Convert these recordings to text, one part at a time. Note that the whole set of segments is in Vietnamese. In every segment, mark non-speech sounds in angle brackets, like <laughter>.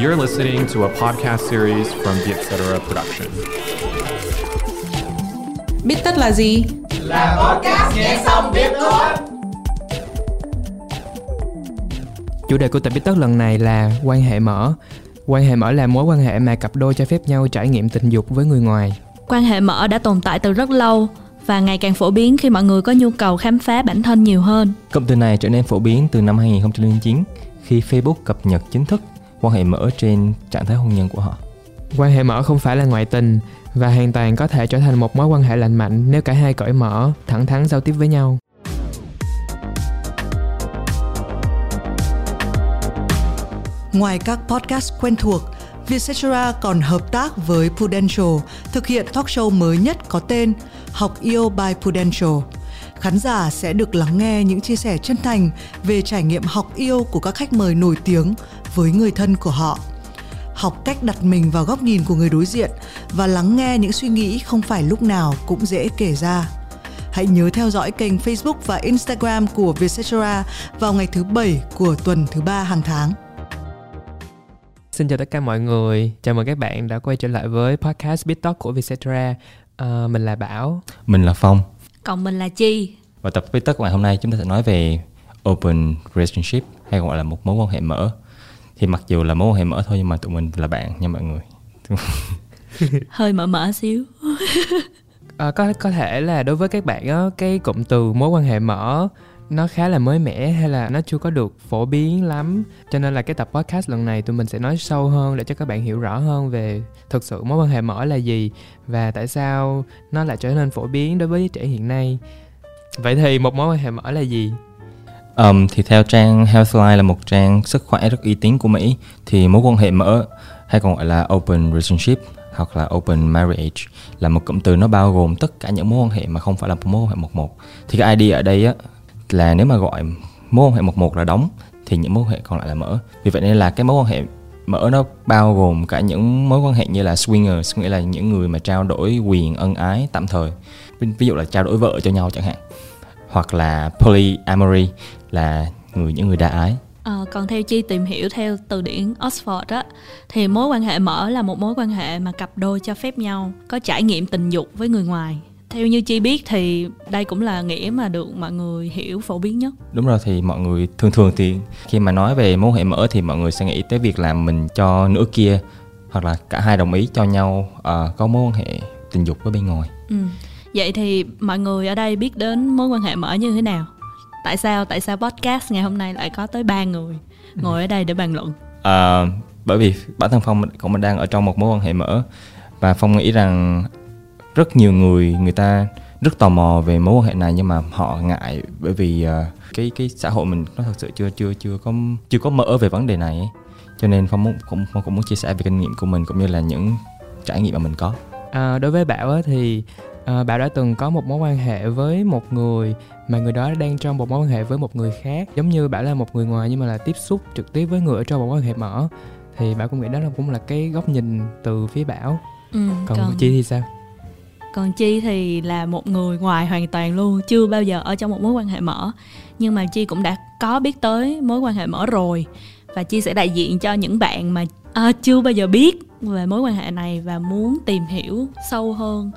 You're listening to a podcast series from the Etc. Production. Biết tất là gì? Là podcast nghe xong biết thôi. Chủ đề của tập biết tất lần này là quan hệ mở. Quan hệ mở là mối quan hệ mà cặp đôi cho phép nhau trải nghiệm tình dục với người ngoài. Quan hệ mở đã tồn tại từ rất lâu và ngày càng phổ biến khi mọi người có nhu cầu khám phá bản thân nhiều hơn. Cụm từ này trở nên phổ biến từ năm 2009 khi Facebook cập nhật chính thức quan hệ mở trên trạng thái hôn nhân của họ. Quan hệ mở không phải là ngoại tình và hoàn toàn có thể trở thành một mối quan hệ lành mạnh nếu cả hai cởi mở, thẳng thắn giao tiếp với nhau. Ngoài các podcast quen thuộc, Vietcetera còn hợp tác với Prudential thực hiện talk show mới nhất có tên Học yêu by Prudential. Khán giả sẽ được lắng nghe những chia sẻ chân thành về trải nghiệm học yêu của các khách mời nổi tiếng với người thân của họ. Học cách đặt mình vào góc nhìn của người đối diện và lắng nghe những suy nghĩ không phải lúc nào cũng dễ kể ra. Hãy nhớ theo dõi kênh Facebook và Instagram của Vietcetera vào ngày thứ bảy của tuần thứ ba hàng tháng. Xin chào tất cả mọi người, chào mừng các bạn đã quay trở lại với podcast Bit Talk của Vietcetera. À, mình là Bảo. Mình là Phong. Còn mình là Chi. Và tập Bit Talk ngày hôm nay chúng ta sẽ nói về open relationship hay gọi là một mối quan hệ mở. Thì mặc dù là mối quan hệ mở thôi nhưng mà tụi mình là bạn nha mọi người. <laughs> Hơi mở mở xíu. à, có có thể là đối với các bạn á, cái cụm từ mối quan hệ mở nó khá là mới mẻ hay là nó chưa có được phổ biến lắm. Cho nên là cái tập podcast lần này tụi mình sẽ nói sâu hơn để cho các bạn hiểu rõ hơn về thực sự mối quan hệ mở là gì và tại sao nó lại trở nên phổ biến đối với trẻ hiện nay. Vậy thì một mối quan hệ mở là gì? Um, thì theo trang Healthline là một trang sức khỏe rất uy tín của Mỹ thì mối quan hệ mở hay còn gọi là open relationship hoặc là open marriage là một cụm từ nó bao gồm tất cả những mối quan hệ mà không phải là một mối quan hệ một một. Thì cái ID ở đây á là nếu mà gọi mối quan hệ một một là đóng thì những mối quan hệ còn lại là mở. Vì vậy nên là cái mối quan hệ mở nó bao gồm cả những mối quan hệ như là swingers nghĩa là những người mà trao đổi quyền ân ái tạm thời. Ví dụ là trao đổi vợ cho nhau chẳng hạn. Hoặc là polyamory là người những người đa ái. À, còn theo chi tìm hiểu theo từ điển Oxford á thì mối quan hệ mở là một mối quan hệ mà cặp đôi cho phép nhau có trải nghiệm tình dục với người ngoài theo như chi biết thì đây cũng là nghĩa mà được mọi người hiểu phổ biến nhất. Đúng rồi thì mọi người thường thường thì khi mà nói về mối hệ mở thì mọi người sẽ nghĩ tới việc là mình cho nửa kia hoặc là cả hai đồng ý cho nhau uh, có mối quan hệ tình dục với bên ngoài. Ừ. vậy thì mọi người ở đây biết đến mối quan hệ mở như thế nào? Tại sao tại sao podcast ngày hôm nay lại có tới ba người ngồi ở đây để bàn luận? À, bởi vì bản thân phong cũng mình đang ở trong một mối quan hệ mở và phong nghĩ rằng rất nhiều người người ta rất tò mò về mối quan hệ này nhưng mà họ ngại bởi vì uh, cái cái xã hội mình nó thật sự chưa chưa chưa có chưa có mở về vấn đề này ấy. cho nên phong muốn cũng phong cũng muốn chia sẻ về kinh nghiệm của mình cũng như là những trải nghiệm mà mình có. À, đối với bảo á, thì à, bảo đã từng có một mối quan hệ với một người mà người đó đang trong một mối quan hệ với một người khác. Giống như bảo là một người ngoài nhưng mà là tiếp xúc trực tiếp với người ở trong một mối quan hệ mở thì bảo cũng nghĩ đó là cũng là cái góc nhìn từ phía bảo. Ừ, còn, còn chi thì sao còn chi thì là một người ngoài hoàn toàn luôn chưa bao giờ ở trong một mối quan hệ mở. Nhưng mà chi cũng đã có biết tới mối quan hệ mở rồi. Và chi sẽ đại diện cho những bạn mà à, chưa bao giờ biết về mối quan hệ này và muốn tìm hiểu sâu hơn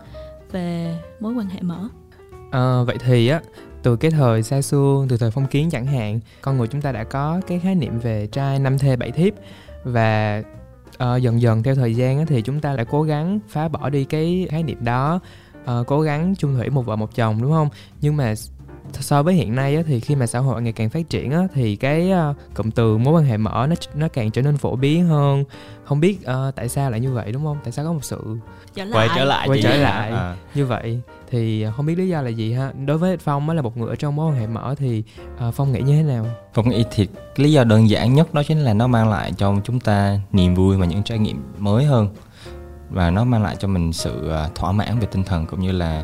về mối quan hệ mở. À, vậy thì á từ cái thời xa xưa từ thời phong kiến chẳng hạn con người chúng ta đã có cái khái niệm về trai năm thê bảy thiếp. Và à, dần dần theo thời gian thì chúng ta lại cố gắng phá bỏ đi cái khái niệm đó. À, cố gắng chung thủy một vợ một chồng đúng không? Nhưng mà so với hiện nay á, thì khi mà xã hội ngày càng phát triển á, thì cái uh, cụm từ mối quan hệ mở nó nó càng trở nên phổ biến hơn. Không biết uh, tại sao lại như vậy đúng không? Tại sao có một sự trở lại. quay trở lại quay trở lại à. như vậy. Thì không biết lý do là gì ha? Đối với phong mới là một người ở trong mối quan hệ mở thì uh, phong nghĩ như thế nào? Phong nghĩ thì lý do đơn giản nhất đó chính là nó mang lại cho chúng ta niềm vui và những trải nghiệm mới hơn. Và nó mang lại cho mình sự thỏa mãn về tinh thần cũng như là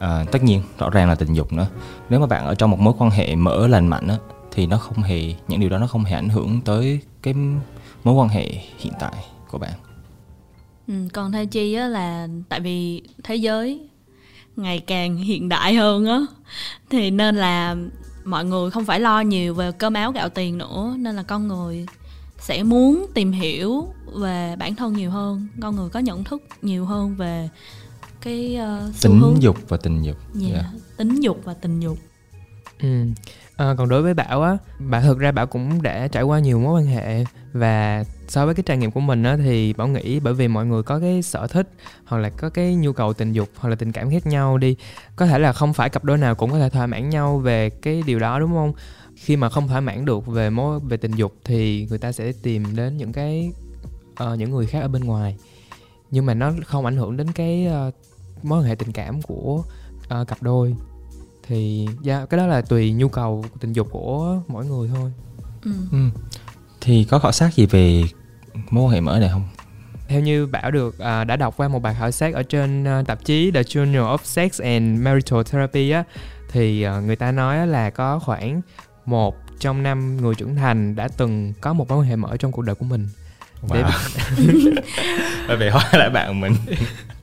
à, tất nhiên rõ ràng là tình dục nữa. Nếu mà bạn ở trong một mối quan hệ mở lành mạnh á thì nó không hề những điều đó nó không hề ảnh hưởng tới cái mối quan hệ hiện tại của bạn. Ừ, còn theo chi á là tại vì thế giới ngày càng hiện đại hơn á thì nên là mọi người không phải lo nhiều về cơm áo gạo tiền nữa nên là con người sẽ muốn tìm hiểu về bản thân nhiều hơn con người có nhận thức nhiều hơn về cái uh, xu tính hướng dục và tình dục yeah, Dạ. tính dục và tình dục Ừ. À, còn đối với Bảo á, Bảo thực ra Bảo cũng đã trải qua nhiều mối quan hệ và so với cái trải nghiệm của mình á thì Bảo nghĩ bởi vì mọi người có cái sở thích hoặc là có cái nhu cầu tình dục hoặc là tình cảm khác nhau đi, có thể là không phải cặp đôi nào cũng có thể thỏa mãn nhau về cái điều đó đúng không? Khi mà không thỏa mãn được về mối về tình dục thì người ta sẽ tìm đến những cái ờ, những người khác ở bên ngoài. Nhưng mà nó không ảnh hưởng đến cái ờ, mối quan hệ tình cảm của ờ, cặp đôi thì yeah, cái đó là tùy nhu cầu tình dục của mỗi người thôi ừ. Ừ. thì có khảo sát gì về mối quan hệ mở này không theo như bảo được à, đã đọc qua một bài khảo sát ở trên à, tạp chí The Journal of Sex and Marital Therapy á thì à, người ta nói là có khoảng một trong năm người trưởng thành đã từng có một mối quan hệ mở trong cuộc đời của mình Để- <laughs> Bởi vậy hỏi lại bạn mình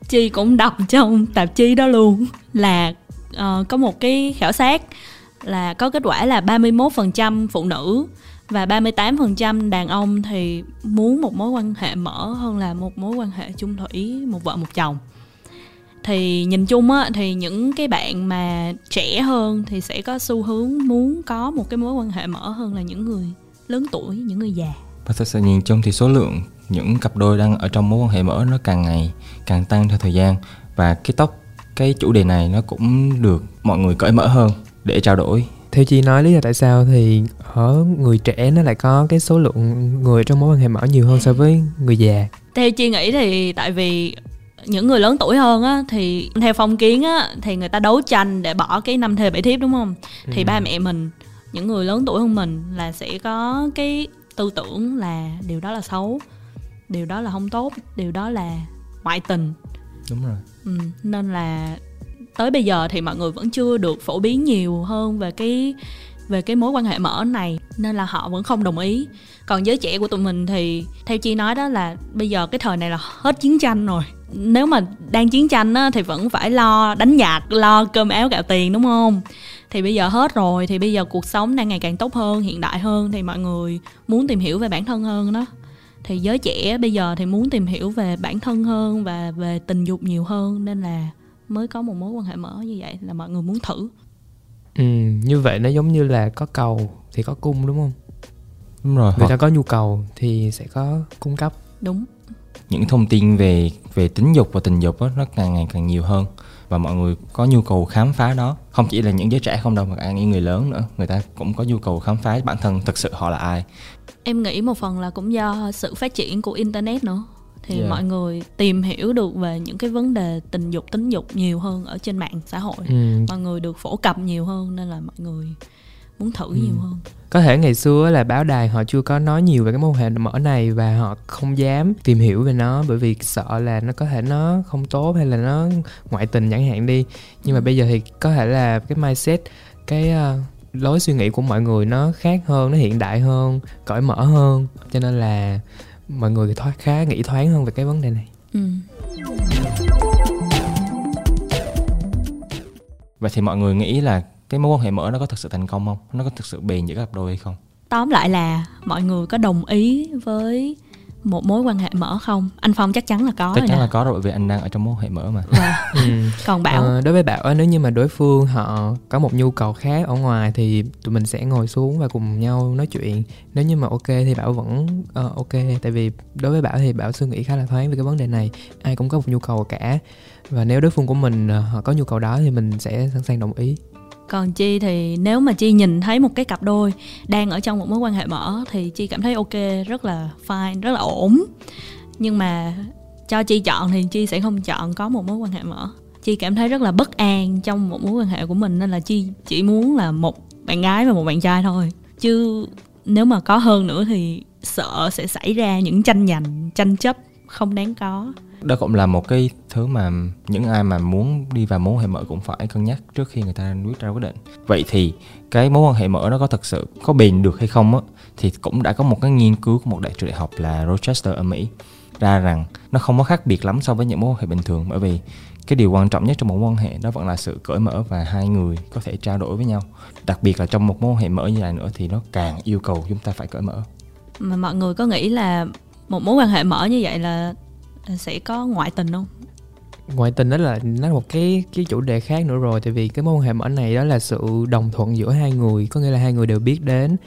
Chi cũng đọc trong tạp chí đó luôn là ờ, có một cái khảo sát là có kết quả là 31% phụ nữ và 38% đàn ông thì muốn một mối quan hệ mở hơn là một mối quan hệ chung thủy một vợ một chồng. Thì nhìn chung á thì những cái bạn mà trẻ hơn thì sẽ có xu hướng muốn có một cái mối quan hệ mở hơn là những người lớn tuổi, những người già. Và thật sự nhìn chung thì số lượng những cặp đôi đang ở trong mối quan hệ mở nó càng ngày càng tăng theo thời gian. Và cái tóc cái chủ đề này nó cũng được mọi người cởi mở hơn để trao đổi. Theo chị nói lý do tại sao thì ở người trẻ nó lại có cái số lượng người trong mối quan hệ mở nhiều hơn so với người già. Theo chị nghĩ thì tại vì những người lớn tuổi hơn á thì theo phong kiến á thì người ta đấu tranh để bỏ cái năm thê bảy thiếp đúng không? Thì ba mẹ mình những người lớn tuổi hơn mình là sẽ có cái tư tưởng là điều đó là xấu điều đó là không tốt điều đó là ngoại tình. Đúng rồi. Ừ, nên là tới bây giờ thì mọi người vẫn chưa được phổ biến nhiều hơn về cái về cái mối quan hệ mở này nên là họ vẫn không đồng ý. Còn giới trẻ của tụi mình thì theo chi nói đó là bây giờ cái thời này là hết chiến tranh rồi. Nếu mà đang chiến tranh á, thì vẫn phải lo đánh giặc lo cơm áo gạo tiền đúng không thì bây giờ hết rồi thì bây giờ cuộc sống đang ngày càng tốt hơn hiện đại hơn thì mọi người muốn tìm hiểu về bản thân hơn đó. Thì giới trẻ bây giờ thì muốn tìm hiểu về bản thân hơn và về tình dục nhiều hơn nên là mới có một mối quan hệ mở như vậy là mọi người muốn thử. Ừ, như vậy nó giống như là có cầu thì có cung đúng không? Đúng rồi người ta có nhu cầu thì sẽ có cung cấp. Đúng. những thông tin về về tính dục và tình dục á, nó càng ngày càng nhiều hơn và mọi người có nhu cầu khám phá đó. Không chỉ là những giới trẻ không đâu mà cả những người lớn nữa. Người ta cũng có nhu cầu khám phá bản thân thực sự họ là ai. Em nghĩ một phần là cũng do sự phát triển của internet nữa. Thì Yeah. mọi người tìm hiểu được về những cái vấn đề tình dục tính dục nhiều hơn ở trên mạng xã hội. Ừ, mọi người được phổ cập nhiều hơn nên là mọi người muốn thử nhiều hơn có thể ngày xưa là báo đài họ chưa có nói nhiều về cái mối quan hệ mở này và họ không dám tìm hiểu về nó bởi vì sợ là nó có thể nó không tốt hay là nó ngoại tình chẳng hạn đi. Nhưng mà bây giờ thì có thể là cái mindset cái ờ, lối suy nghĩ của mọi người nó khác hơn nó hiện đại hơn cởi mở hơn. Cho nên là mọi người thoát khá nghĩ thoáng hơn về cái vấn đề này. Ừ. vậy thì mọi người nghĩ là cái mối quan hệ mở nó có thực sự thành công không? Nó có thực sự bền giữa các cặp đôi hay không? Tóm lại là mọi người có đồng ý với một mối quan hệ mở không? Anh phong chắc chắn là có chắc rồi chắn nè. là có rồi bởi vì anh đang ở trong mối quan hệ mở mà. Và <laughs> ừ. còn bảo? Ờ, đối với bảo á, nếu như mà đối phương họ có một nhu cầu khác ở ngoài thì tụi mình sẽ ngồi xuống và cùng nhau nói chuyện. Nếu như mà ok thì bảo vẫn ờ, ok. Tại vì đối với bảo thì bảo suy nghĩ khá là thoáng về cái vấn đề này. Ai cũng có một nhu cầu cả. Và nếu đối phương của mình ờ, họ có nhu cầu đó thì mình sẽ sẵn sàng đồng ý còn chi thì nếu mà chi nhìn thấy một cái cặp đôi đang ở trong một mối quan hệ mở thì chi cảm thấy ok, rất là fine, rất là ổn. Nhưng mà cho chi chọn thì chi sẽ không chọn có một mối quan hệ mở. Chi cảm thấy rất là bất an trong một mối quan hệ của mình, nên là chi chỉ muốn là một bạn gái và một bạn trai thôi. Chứ nếu mà có hơn nữa thì sợ sẽ xảy ra những tranh giành, tranh chấp không đáng có đó cũng là một cái thứ mà những ai mà muốn đi vào mối quan hệ mở cũng phải cân nhắc trước khi người ta quyết ra quyết định. Vậy thì cái mối quan hệ mở nó có thật sự có bền được hay không á, thì cũng đã có một cái nghiên cứu của một đại trường đại học là Rochester ở Mỹ, ra rằng nó không có khác biệt lắm so với những mối quan hệ bình thường. Bởi vì cái điều quan trọng nhất trong một mối quan hệ đó vẫn là sự cởi mở và hai người có thể trao đổi với nhau. Đặc biệt là trong một mối quan hệ mở như này nữa thì nó càng yêu cầu chúng ta phải cởi mở. Mà mọi người có nghĩ là một mối quan hệ mở như vậy là sẽ có ngoại tình không? Ngoại tình đó là nó là một cái cái chủ đề khác nữa rồi tại vì cái mối quan hệ mở này đó là sự đồng thuận giữa hai người có nghĩa là hai người đều biết đến.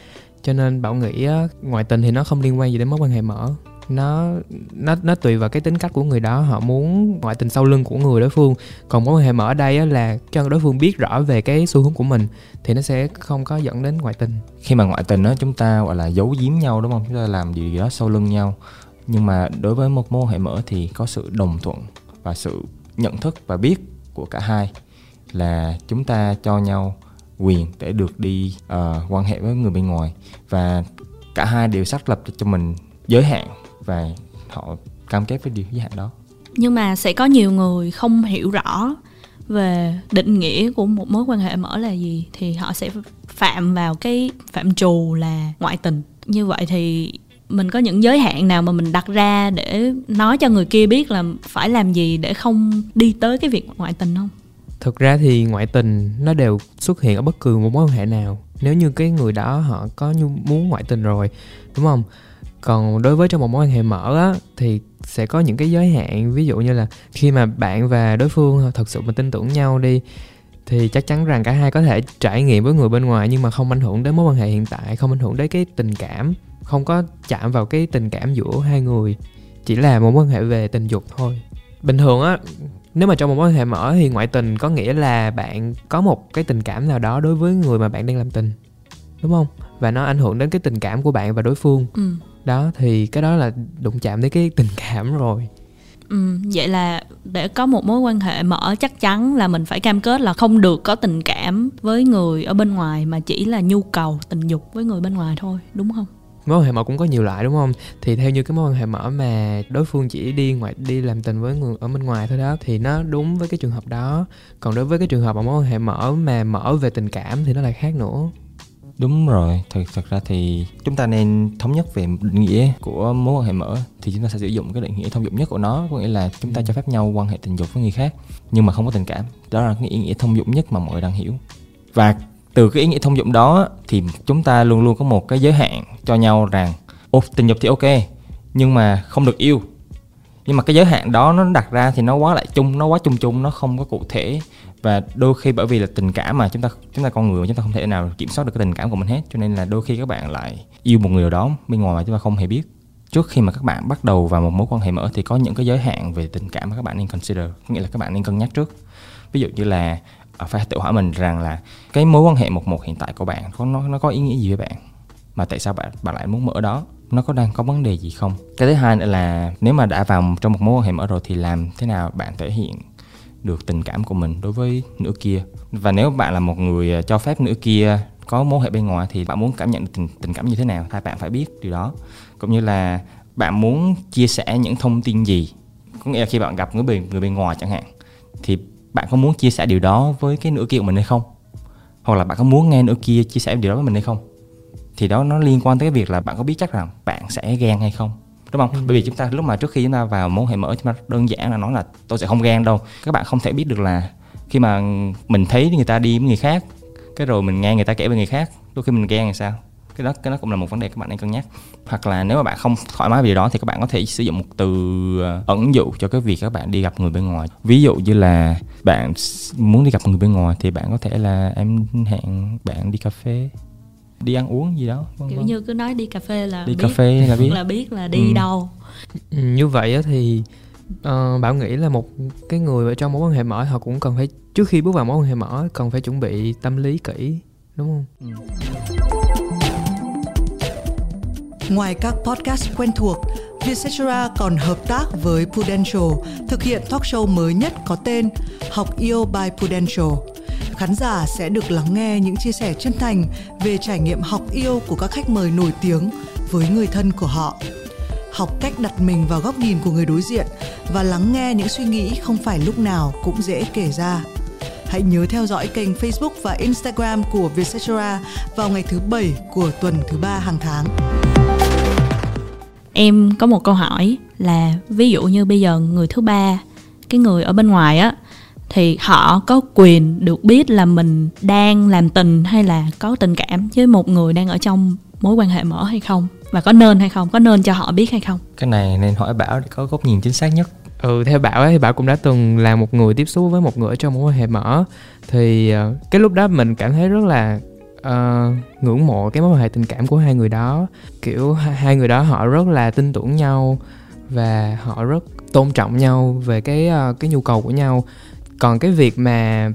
Cho nên bảo nghĩ á, ngoại tình thì nó không liên quan gì đến mối quan hệ mở. Nó nó nó tùy vào cái tính cách của người đó họ muốn ngoại tình sau lưng của người đối phương. Còn mối quan hệ mở ở đây á, là cho đối phương biết rõ về cái xu hướng của mình thì nó sẽ không có dẫn đến ngoại tình. Khi mà ngoại tình đó chúng ta gọi là giấu giếm nhau đúng không? Chúng ta làm gì đó sau lưng nhau nhưng mà đối với một mối quan hệ mở thì có sự đồng thuận và sự nhận thức và biết của cả hai là chúng ta cho nhau quyền để được đi uh, quan hệ với người bên ngoài. Và cả hai đều xác lập cho mình giới hạn và họ cam kết với điều giới hạn đó. Nhưng mà sẽ có nhiều người không hiểu rõ về định nghĩa của một mối quan hệ mở là gì thì họ sẽ phạm vào cái phạm trù là ngoại tình. Như vậy thì mình có những giới hạn nào mà mình đặt ra để nói cho người kia biết là phải làm gì để không đi tới cái việc ngoại tình không? Thực ra thì ngoại tình nó đều xuất hiện ở bất cứ một mối quan hệ nào. Nếu như cái người đó họ có như muốn ngoại tình rồi, đúng không? Còn đối với trong một mối quan hệ mở á, thì sẽ có những cái giới hạn. Ví dụ như là khi mà bạn và đối phương thật sự mà tin tưởng nhau đi thì chắc chắn rằng cả hai có thể trải nghiệm với người bên ngoài nhưng mà không ảnh hưởng đến mối quan hệ hiện tại không ảnh hưởng đến cái tình cảm không có chạm vào cái tình cảm giữa hai người chỉ là một mối quan hệ về tình dục thôi. Bình thường á nếu mà trong một mối quan hệ mở thì ngoại tình có nghĩa là bạn có một cái tình cảm nào đó đối với người mà bạn đang làm tình đúng không? Và nó ảnh hưởng đến cái tình cảm của bạn và đối phương. Ừ. đó thì cái đó là đụng chạm đến cái tình cảm rồi. Ừ, vậy là để có một mối quan hệ mở chắc chắn là mình phải cam kết là không được có tình cảm với người ở bên ngoài, mà chỉ là nhu cầu, tình dục với người bên ngoài thôi, đúng không? Mối quan hệ mở cũng có nhiều loại, đúng không? Thì theo như cái mối quan hệ mở mà đối phương chỉ đi ngoài, đi làm tình với người ở bên ngoài thôi đó, thì nó đúng với cái trường hợp đó. Còn đối với cái trường hợp mà mối quan hệ mở mà mở về tình cảm thì nó lại khác nữa đúng rồi thật thật ra thì chúng ta nên thống nhất về định nghĩa của mối quan hệ mở thì chúng ta sẽ sử dụng cái định nghĩa thông dụng nhất của nó có nghĩa là chúng ta cho phép nhau quan hệ tình dục với người khác nhưng mà không có tình cảm. Đó là cái ý nghĩa thông dụng nhất mà mọi người đang hiểu. Và từ cái ý nghĩa thông dụng đó thì chúng ta luôn luôn có một cái giới hạn cho nhau rằng ô tình dục thì ok nhưng mà không được yêu nhưng mà cái giới hạn đó nó đặt ra thì nó quá lại chung, nó quá chung chung, nó không có cụ thể. Và đôi khi bởi vì là tình cảm mà chúng ta chúng ta con người chúng ta không thể nào kiểm soát được cái tình cảm của mình hết. Cho nên là đôi khi các bạn lại yêu một người nào đó bên ngoài mà chúng ta không hề biết. Trước khi mà các bạn bắt đầu vào một mối quan hệ mở thì có những cái giới hạn về tình cảm mà các bạn nên consider. Có nghĩa là các bạn nên cân nhắc trước. Ví dụ như là à, phải tự hỏi mình rằng là cái mối quan hệ một một hiện tại của bạn có nó nó có ý nghĩa gì với bạn? Mà tại sao bạn bạn lại muốn mở đó? Nó có đang có vấn đề gì không? Cái thứ hai nữa là nếu mà đã vào trong một mối quan hệ mở rồi thì làm thế nào bạn thể hiện được tình cảm của mình đối với nửa kia? Và nếu bạn là một người à, cho phép nửa kia có mối hệ bên ngoài thì bạn muốn cảm nhận được tình, tình cảm như thế nào? Hai bạn phải biết điều đó. Cũng như là bạn muốn chia sẻ những thông tin gì? Có nghĩa là khi bạn gặp người bên người bên ngoài chẳng hạn thì bạn có muốn chia sẻ điều đó với cái nửa kia của mình hay không? Hoặc là bạn có muốn nghe nửa kia chia sẻ điều đó với mình hay không? Thì đó nó liên quan tới cái việc là bạn có biết chắc rằng bạn sẽ ghen hay không đúng không? Ừ. Bởi vì chúng ta lúc mà trước khi chúng ta vào mối hệ mở chúng ta đơn giản là nói là tôi sẽ không ghen đâu. Các bạn không thể biết được là khi mà mình thấy người ta đi với người khác, cái rồi mình nghe người ta kể với người khác, đôi khi mình ghen thì sao? cái đó cái đó cũng là một vấn đề các bạn nên cân nhắc hoặc là nếu mà bạn không thoải mái về điều đó thì các bạn có thể sử dụng một từ ờ, ẩn dụ cho cái việc các bạn đi gặp người bên ngoài ví dụ như là bạn muốn đi gặp người bên ngoài thì bạn có thể là em hẹn bạn đi cà phê đi ăn uống gì đó vâng, kiểu vâng. như cứ nói đi cà phê là đi biết, cà phê là biết là biết là đi ừ. đâu ừ, như vậy thì uh, bảo nghĩ là một cái người ở trong mối quan hệ mở họ cũng cần phải trước khi bước vào mối quan hệ mở cần phải chuẩn bị tâm lý kỹ đúng không ừ. Ngoài các podcast quen thuộc, Vietcetera còn hợp tác với Prudential thực hiện talk show mới nhất có tên Học yêu by Prudential. Khán giả sẽ được lắng nghe những chia sẻ chân thành về trải nghiệm học yêu của các khách mời nổi tiếng với người thân của họ. Học cách đặt mình vào góc nhìn của người đối diện và lắng nghe những suy nghĩ không phải lúc nào cũng dễ kể ra. Hãy nhớ theo dõi kênh Facebook và Instagram của Vietcetera vào ngày thứ bảy của tuần thứ ba hàng tháng em có một câu hỏi là, ví dụ như bây giờ người thứ ba, cái người ở bên ngoài á thì họ có quyền được biết là mình đang làm tình hay là có tình cảm với một người đang ở trong mối quan hệ mở hay không? Và có nên hay không? Có nên cho họ biết hay không? Cái này nên hỏi bảo để có góc nhìn chính xác nhất. Ừ theo bảo ấy, thì bảo cũng đã từng là một người tiếp xúc với một người ở trong mối quan hệ mở. Thì uh, cái lúc đó mình cảm thấy rất là uh, ngưỡng mộ cái mối quan hệ tình cảm của hai người đó. Kiểu hai người đó họ rất là tin tưởng nhau và họ rất tôn trọng nhau về cái uh, cái nhu cầu của nhau còn cái việc mà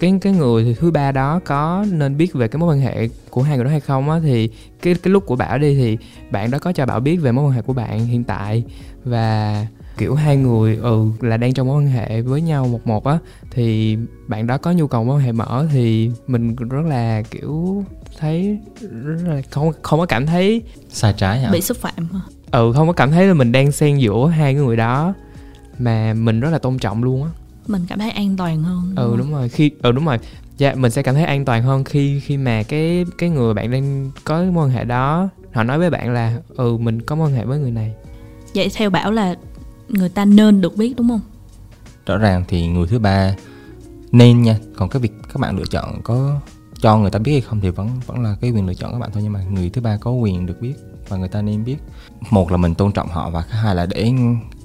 cái cái người thứ ba đó có nên biết về cái mối quan hệ của hai người đó hay không á thì cái cái lúc của bảo đi thì bạn đó có cho bảo biết về mối quan hệ của bạn hiện tại. Và kiểu hai người ừ là đang trong mối quan hệ với nhau một một á thì bạn đó có nhu cầu mối quan hệ mở thì mình rất là kiểu thấy rất là không không có cảm thấy sai trái hả? Bị xúc phạm hả? Ừ không có cảm thấy là mình đang xen giữa hai cái người đó mà mình rất là tôn trọng luôn á mình cảm thấy an toàn hơn ừ đúng rồi. Khi ừ đúng rồi. Dạ mình sẽ cảm thấy an toàn hơn khi khi mà cái cái người bạn đang có cái mối quan hệ đó họ nói với bạn là ừ mình có mối quan hệ với người này. Vậy theo bảo là người ta nên được biết đúng không? Rõ ràng thì người thứ ba nên nha. Còn cái việc các bạn lựa chọn có cho người ta biết hay không thì vẫn vẫn là cái quyền lựa chọn các bạn thôi. Nhưng mà người thứ ba có quyền được biết và người ta nên biết. Một là mình tôn trọng họ và hai là để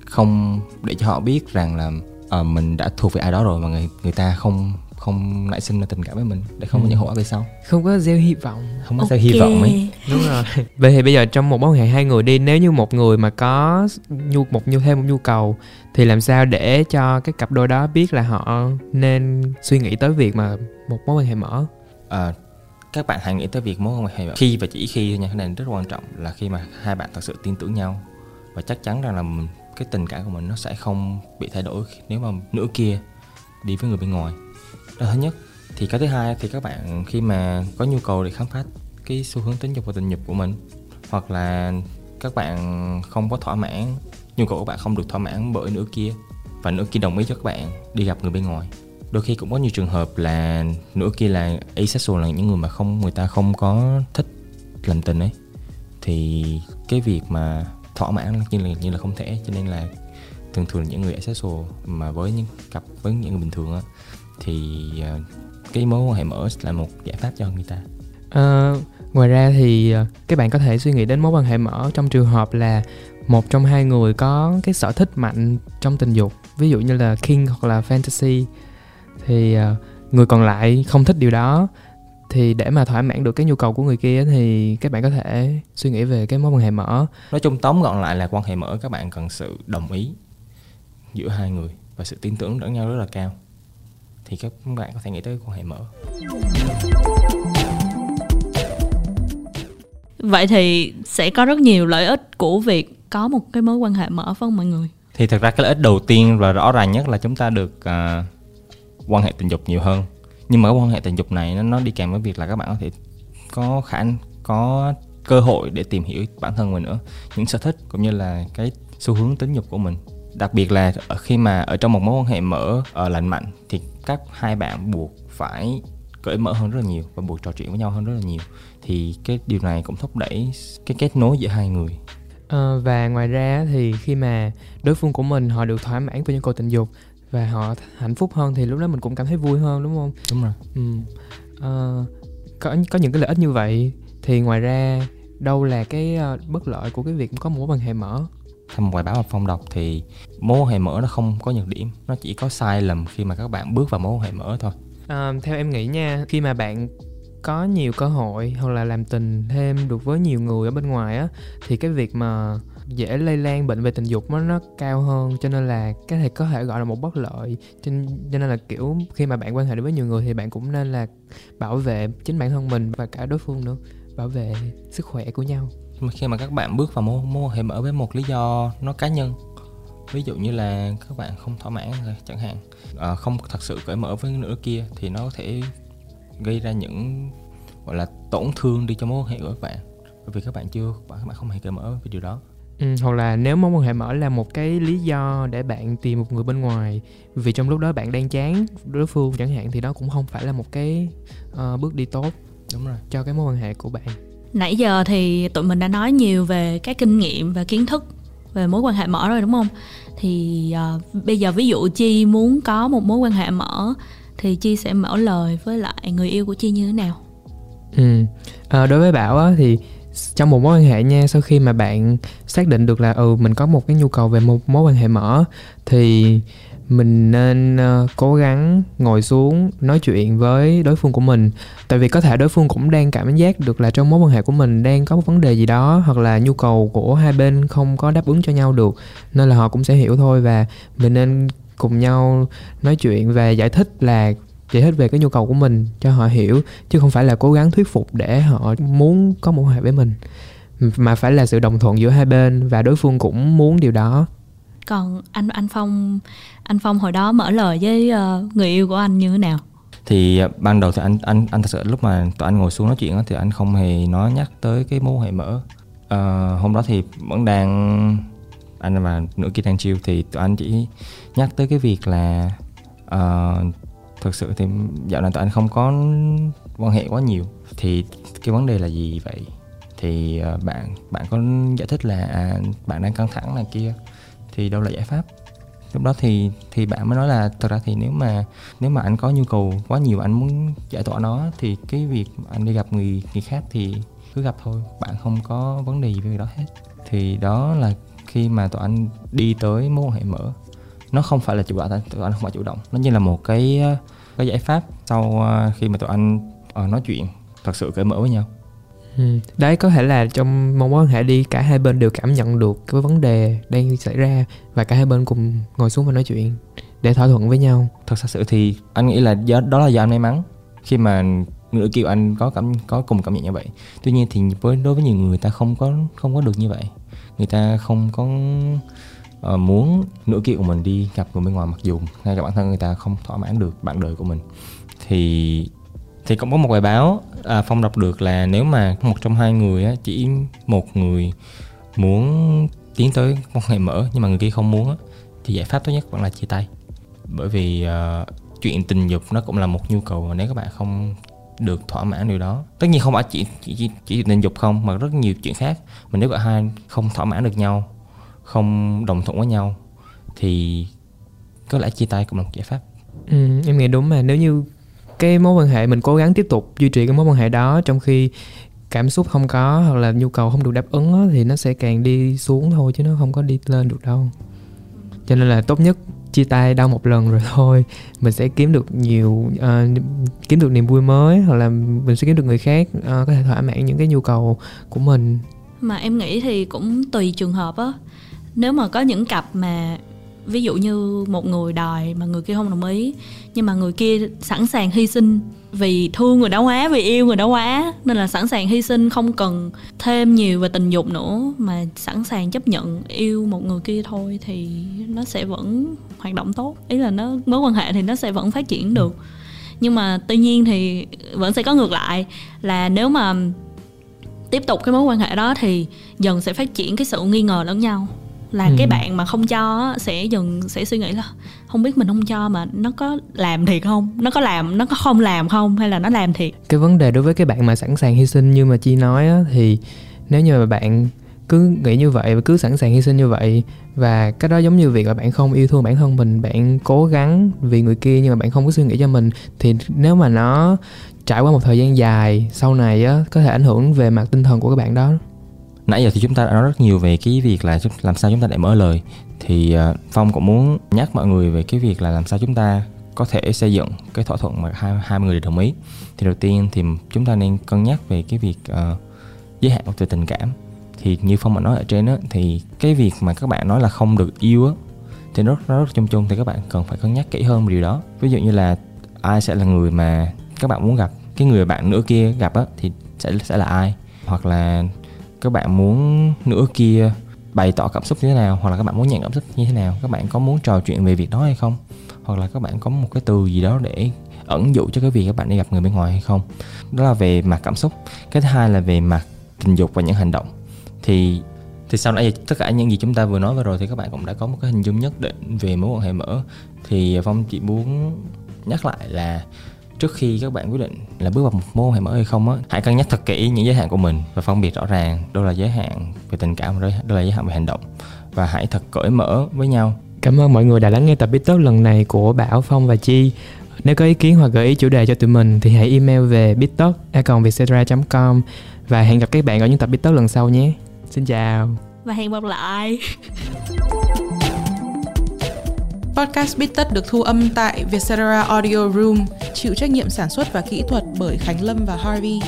không để cho họ biết rằng là uh, mình đã thuộc về ai đó rồi mà người người ta không không nảy sinh ra tình cảm với mình để không ừ. có những hậu quả về sau. Không có gieo hy vọng. Không có okay. gieo hy vọng ấy. Đúng rồi. Vậy thì bây giờ trong một mối quan hệ hai người đi nếu như một người mà có nhu một nhu thêm một nhu cầu thì làm sao để cho cái cặp đôi đó biết là họ nên suy nghĩ tới việc mà một mối quan hệ mở? À, các bạn hãy nghĩ tới việc mối quan hệ mở. Khi và chỉ khi thôi nha cái này rất quan trọng là khi mà hai bạn thật sự tin tưởng nhau. Và chắc chắn rằng là cái tình cảm của mình nó sẽ không bị thay đổi nếu mà nửa kia đi với người bên ngoài. Đó thứ nhất. Thì cái thứ hai thì các bạn khi mà có nhu cầu để khám phá cái xu hướng tính dục và tình dục của mình, hoặc là các bạn không có thỏa mãn, nhu cầu của bạn không được thỏa mãn bởi nửa kia và nửa kia đồng ý cho các bạn đi gặp người bên ngoài. Đôi khi cũng có nhiều trường hợp là nửa kia là asexual, là những người mà không người ta không có thích làm tình ấy. Thì cái việc mà thỏa mãn như là như là không thể. Cho nên là thường thường những người asexual mà với những cặp với những người bình thường á thì ờ, cái mối quan hệ mở là một giải pháp cho người ta. À, ngoài ra thì ờ, các bạn có thể suy nghĩ đến mối quan hệ mở trong trường hợp là một trong hai người có cái sở thích mạnh trong tình dục ví dụ như là king hoặc là fantasy thì người còn lại không thích điều đó thì để mà thỏa mãn được cái nhu cầu của người kia thì các bạn có thể suy nghĩ về cái mối quan hệ mở. Nói chung tóm gọn lại là quan hệ mở các bạn cần sự đồng ý giữa hai người và sự tin tưởng lẫn nhau rất là cao. Thì các bạn có thể nghĩ tới quan hệ mở. Vậy thì sẽ có rất nhiều lợi ích của việc có một cái mối quan hệ mở với mọi người? Thì thật ra cái lợi ích đầu tiên và rõ ràng nhất là chúng ta được uh, quan hệ tình dục nhiều hơn nhưng mà cái quan hệ tình dục này nó, nó đi kèm với việc là các bạn có thể có khả có cơ hội để tìm hiểu bản thân mình nữa những sở thích cũng như là cái xu hướng tính dục của mình. Đặc biệt là khi mà ở trong một mối quan hệ mở ở lành mạnh thì các hai bạn buộc phải cởi mở hơn rất là nhiều và buộc trò chuyện với nhau hơn rất là nhiều. Thì cái điều này cũng thúc đẩy cái kết nối giữa hai người. À, và ngoài ra thì khi mà đối phương của mình họ được thỏa mãn với nhu cầu tình dục và họ hạnh phúc hơn thì lúc đó mình cũng cảm thấy vui hơn đúng không? Đúng rồi. Ừ. à, có có những cái lợi ích như vậy thì ngoài ra đâu là cái bất lợi của cái việc có mối quan hệ mở? Theo một bài báo mà phong đọc thì mối quan hệ mở nó không có nhược điểm nó chỉ có sai lầm khi mà các bạn bước vào mối quan hệ mở thôi. À, theo em nghĩ nha khi mà bạn có nhiều cơ hội hoặc là làm tình thêm được với nhiều người ở bên ngoài á thì cái việc mà dễ lây lan bệnh về tình dục nó nó cao hơn cho nên là cái này có thể gọi là một bất lợi. Cho, cho nên là kiểu khi mà bạn quan hệ với nhiều người thì bạn cũng nên là bảo vệ chính bản thân mình và cả đối phương nữa bảo vệ sức khỏe của nhau. Khi mà các bạn bước vào mối mối hệ mở với một lý do nó cá nhân ví dụ như là các bạn không thỏa mãn chẳng hạn à, không thật sự cởi mở với nửa kia thì nó có thể gây ra những gọi là tổn thương đi cho mối quan hệ của các bạn. Bởi vì các bạn chưa các bạn không hề cởi mở với điều đó. Ừ, hoặc là nếu mối quan hệ mở là một cái lý do để bạn tìm một người bên ngoài vì trong lúc đó bạn đang chán đối phương chẳng hạn thì đó cũng không phải là một cái uh, bước đi tốt đúng rồi. cho cái mối quan hệ của bạn. Nãy giờ thì tụi mình đã nói nhiều về các kinh nghiệm và kiến thức về mối quan hệ mở rồi đúng không? Thì uh, bây giờ ví dụ chi muốn có một mối quan hệ mở thì chi sẽ mở lời với lại người yêu của chi như thế nào? Ừ. À, đối với bảo á, thì trong một mối quan hệ nha sau khi mà bạn xác định được là ừ mình có một cái nhu cầu về một mối quan hệ mở thì mình nên uh, cố gắng ngồi xuống nói chuyện với đối phương của mình. Tại vì có thể đối phương cũng đang cảm giác được là trong mối quan hệ của mình đang có một vấn đề gì đó hoặc là nhu cầu của hai bên không có đáp ứng cho nhau được nên là họ cũng sẽ hiểu thôi. Và mình nên cùng nhau nói chuyện và giải thích là giải thích về cái nhu cầu của mình cho họ hiểu chứ không phải là cố gắng thuyết phục để họ muốn có một quan hệ với mình. Mà phải là sự đồng thuận giữa hai bên và đối phương cũng muốn điều đó. Còn anh anh phong anh phong hồi đó mở lời với uh, người yêu của anh như thế nào? Thì uh, ban đầu thì anh anh anh thật sự lúc mà tụi anh ngồi xuống nói chuyện đó, thì anh không hề nói nhắc tới cái mối hệ mở. Uh, hôm đó thì vẫn đang anh và nửa kia đang chiêu thì tụi anh chỉ nhắc tới cái việc là uh, thực sự thì dạo này tụi anh không có quan hệ quá nhiều. Thì cái vấn đề là gì vậy? Thì ờ, bạn bạn có giải thích là à, bạn đang căng thẳng này kia thì đâu là giải pháp? Lúc đó thì thì bạn mới nói là thật ra thì nếu mà nếu mà anh có nhu cầu quá nhiều anh muốn giải tỏa nó thì cái việc anh đi gặp người người khác thì cứ gặp thôi. Bạn không có vấn đề gì với đó hết. Thì đó là khi mà tụi anh đi tới mối quan hệ mở nó không phải là chủ động tụi anh không phải chủ động nó như là một cái cái giải pháp sau ờ, khi mà tụi anh uh, nói chuyện thật sự cởi mở với nhau Ừ. Đấy có thể là trong mối quan hệ đi cả hai bên đều cảm nhận được cái vấn đề đang xảy ra và cả hai bên cùng ngồi xuống và nói chuyện để thỏa thuận với nhau. Thật sự thì anh nghĩ là do đó là do anh may mắn khi mà người kêu anh có cảm có cùng cảm nhận như vậy. Tuy nhiên thì với đối với nhiều người ta không có không có được như vậy. Người ta không có uh, muốn nửa kia của mình đi gặp người bên ngoài mặc dù ngay cả bản thân người ta không thỏa mãn được bạn đời của mình. Thì thì cũng có một bài báo à, phong đọc được là nếu mà một trong hai người á, chỉ một người muốn tiến tới quan hệ mở nhưng mà người kia không muốn á, thì giải pháp tốt nhất vẫn là chia tay. Bởi vì uh, chuyện tình dục nó cũng là một nhu cầu mà nếu các bạn không được thỏa mãn điều đó. Tất nhiên không phải chỉ chỉ chỉ, chỉ tình dục không mà rất nhiều chuyện khác mà nếu cả hai không thỏa mãn được nhau không đồng thuận với nhau thì có lẽ chia tay cũng là một giải pháp. Ừ, em nghĩ đúng mà. Nếu như cái mối quan hệ mình cố gắng tiếp tục duy trì cái mối quan hệ đó trong khi cảm xúc không có hoặc là nhu cầu không được đáp ứng đó, thì nó sẽ càng đi xuống thôi chứ nó không có đi lên được đâu. Cho nên là tốt nhất chia tay đau một lần rồi <laughs> thôi. Mình sẽ kiếm được nhiều uh, kiếm được niềm vui mới hoặc là mình sẽ kiếm được người khác uh, có thể thỏa mãn những cái nhu cầu của mình. Mà em nghĩ thì cũng tùy trường hợp á nếu mà có những cặp mà, ví dụ như một người đòi mà người kia không đồng ý, nhưng mà người kia sẵn sàng hy sinh vì thương người đó quá, vì yêu người đó quá, nên là sẵn sàng hy sinh, không cần thêm nhiều về tình dục nữa, mà sẵn sàng chấp nhận yêu một người kia thôi thì nó sẽ vẫn hoạt động tốt. Ý là nó, mối quan hệ thì nó sẽ vẫn phát triển được. Nhưng mà tuy nhiên thì vẫn sẽ có ngược lại, là nếu mà tiếp tục cái mối quan hệ đó thì dần sẽ phát triển cái sự nghi ngờ lẫn nhau là ừ. cái bạn mà không cho sẽ dần sẽ suy nghĩ là không biết mình không cho mà nó có làm thiệt không? Nó có làm nó có không làm không? Hay là nó làm thiệt? Cái vấn đề đối với cái bạn mà sẵn sàng hy sinh như mà chi nói á, thì nếu như mà bạn cứ nghĩ như vậy và cứ sẵn sàng hy sinh như vậy và cái đó giống như việc là bạn không yêu thương bản thân mình bạn cố gắng vì người kia nhưng mà bạn không có suy nghĩ cho mình thì nếu mà nó trải qua một thời gian dài sau này á có thể ảnh hưởng về mặt tinh thần của các bạn đó nãy giờ thì chúng ta đã nói rất nhiều về cái việc là làm sao chúng ta để mở lời. Thì à, phong cũng muốn nhắc mọi người về cái việc là làm sao chúng ta có thể xây dựng cái thỏa thuận mà hai hai người đều đồng ý. Thì đầu tiên thì chúng ta nên cân nhắc về cái việc uh, giới hạn về tình cảm. Thì như phong đã nói ở trên đó thì cái việc mà các bạn nói là không được yêu á thì nó rất, rất chung chung thì các bạn cần phải cân nhắc kỹ hơn về điều đó. Ví dụ như là ai sẽ là người mà các bạn muốn gặp cái người bạn nữa kia gặp á thì sẽ sẽ là ai? Hoặc là các bạn muốn nửa kia bày tỏ cảm xúc như thế nào, hoặc là các bạn muốn nhận cảm xúc như thế nào, các bạn có muốn trò chuyện về việc đó hay không? Hoặc là các bạn có một cái từ gì đó để ẩn dụ cho cái việc các bạn đi gặp người bên ngoài hay không? Đó là về mặt cảm xúc. Cái thứ hai là về mặt tình dục và những hành động. Thì thì sau nãy tất cả những gì chúng ta vừa nói vừa rồi thì các bạn cũng đã có một cái hình dung nhất định về mối quan hệ mở. Thì phong chỉ muốn nhắc lại là trước khi các bạn quyết định là bước vào một mối quan hệ mới hay không á hãy cân nhắc thật kỹ những giới hạn của mình và phân biệt rõ ràng đâu là giới hạn về tình cảm và đâu là giới hạn về hành động và hãy thật cởi mở với nhau Cảm ơn mọi người đã lắng nghe tập Bít Tất lần này của Bảo Phong và Chi Nếu có ý kiến hoặc gợi ý chủ đề cho tụi mình thì hãy email về bittalk.com và hẹn gặp các bạn ở những tập Bittalk lần sau nhé. Xin chào. Và hẹn gặp lại. Podcast Bít Tất được thu âm tại Vietcetera Audio Room, chịu trách nhiệm sản xuất và kỹ thuật bởi Khánh Lâm và Harvey.